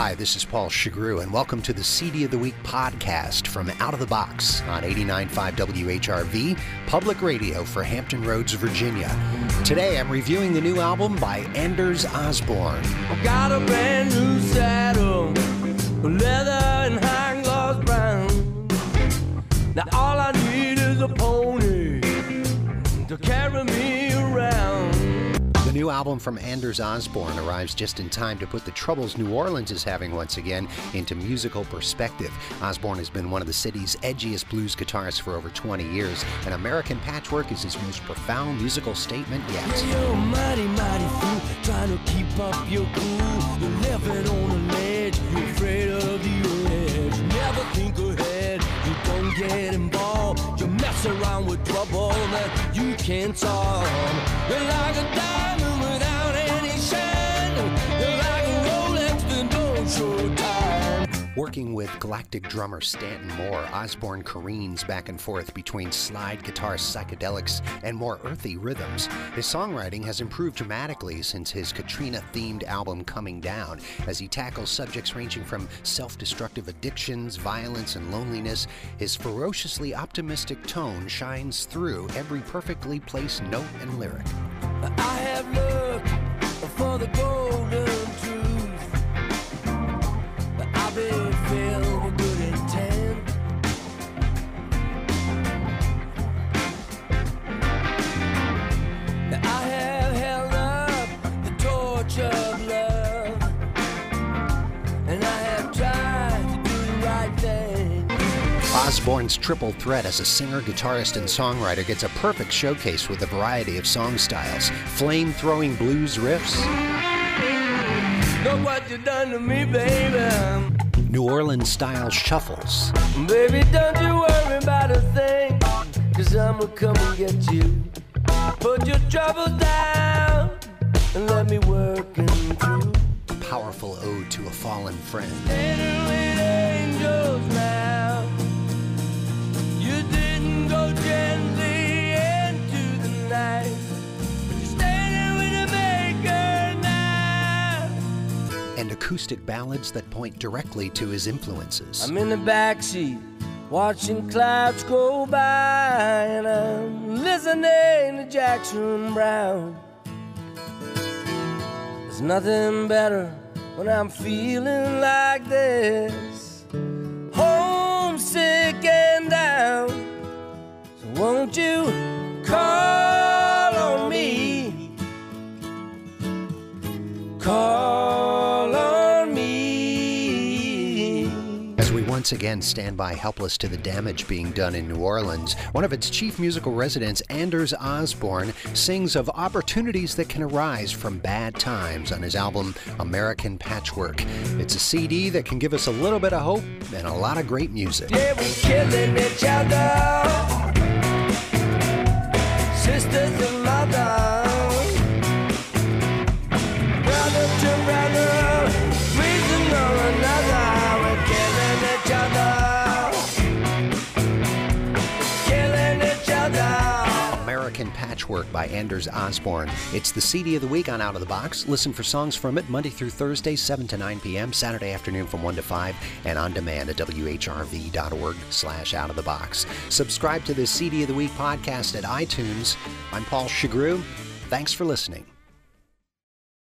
Hi, this is Paul Shugrue, and welcome to the CD of the Week podcast from Out of the Box on 89.5 WHRV, public radio for Hampton Roads, Virginia. Today I'm reviewing the new album by Anders Osborne. New album from Anders Osborne arrives just in time to put the troubles New Orleans is having once again into musical perspective. Osborne has been one of the city's edgiest blues guitarists for over 20 years, and American Patchwork is his most profound musical statement yet. A mighty, mighty fool. You mess around with trouble that you can't solve. You're like a diamond Working with Galactic drummer Stanton Moore, Osborne careens back and forth between slide guitar psychedelics and more earthy rhythms. His songwriting has improved dramatically since his Katrina themed album Coming Down, as he tackles subjects ranging from self destructive addictions, violence, and loneliness. His ferociously optimistic tone shines through every perfectly placed note and lyric. I have looked for the golden Osborne's triple threat as a singer, guitarist, and songwriter gets a perfect showcase with a variety of song styles, flame throwing blues riffs, Look what you done to me. New Orleans style shuffles, Baby, don't you worry about a thing, cause I'ma come and get you. Put your troubles down and let me work them through. powerful ode to a fallen friend. And acoustic ballads that point directly to his influences. I'm in the backseat watching clouds go by, and I'm listening to Jackson Browne. There's nothing better when I'm feeling like this, homesick and down. So won't you call on me? Call once again stand by helpless to the damage being done in New Orleans, one of its chief musical residents, Anders Osborne, sings of opportunities that can arise from bad times on his album American Patchwork. It's a CD that can give us a little bit of hope and a lot of great music. Yeah, we're killing each other. Sisters and mothers. Brother to brother. American Patchwork by Anders Osborne. It's the CD of the week on Out of the Box. Listen for songs from it Monday through Thursday, 7 to 9 p.m., Saturday afternoon from 1 to 5, and on demand at whrv.org slash out of the box. Subscribe to the CD of the Week podcast at iTunes. I'm Paul Shugrue. Thanks for listening.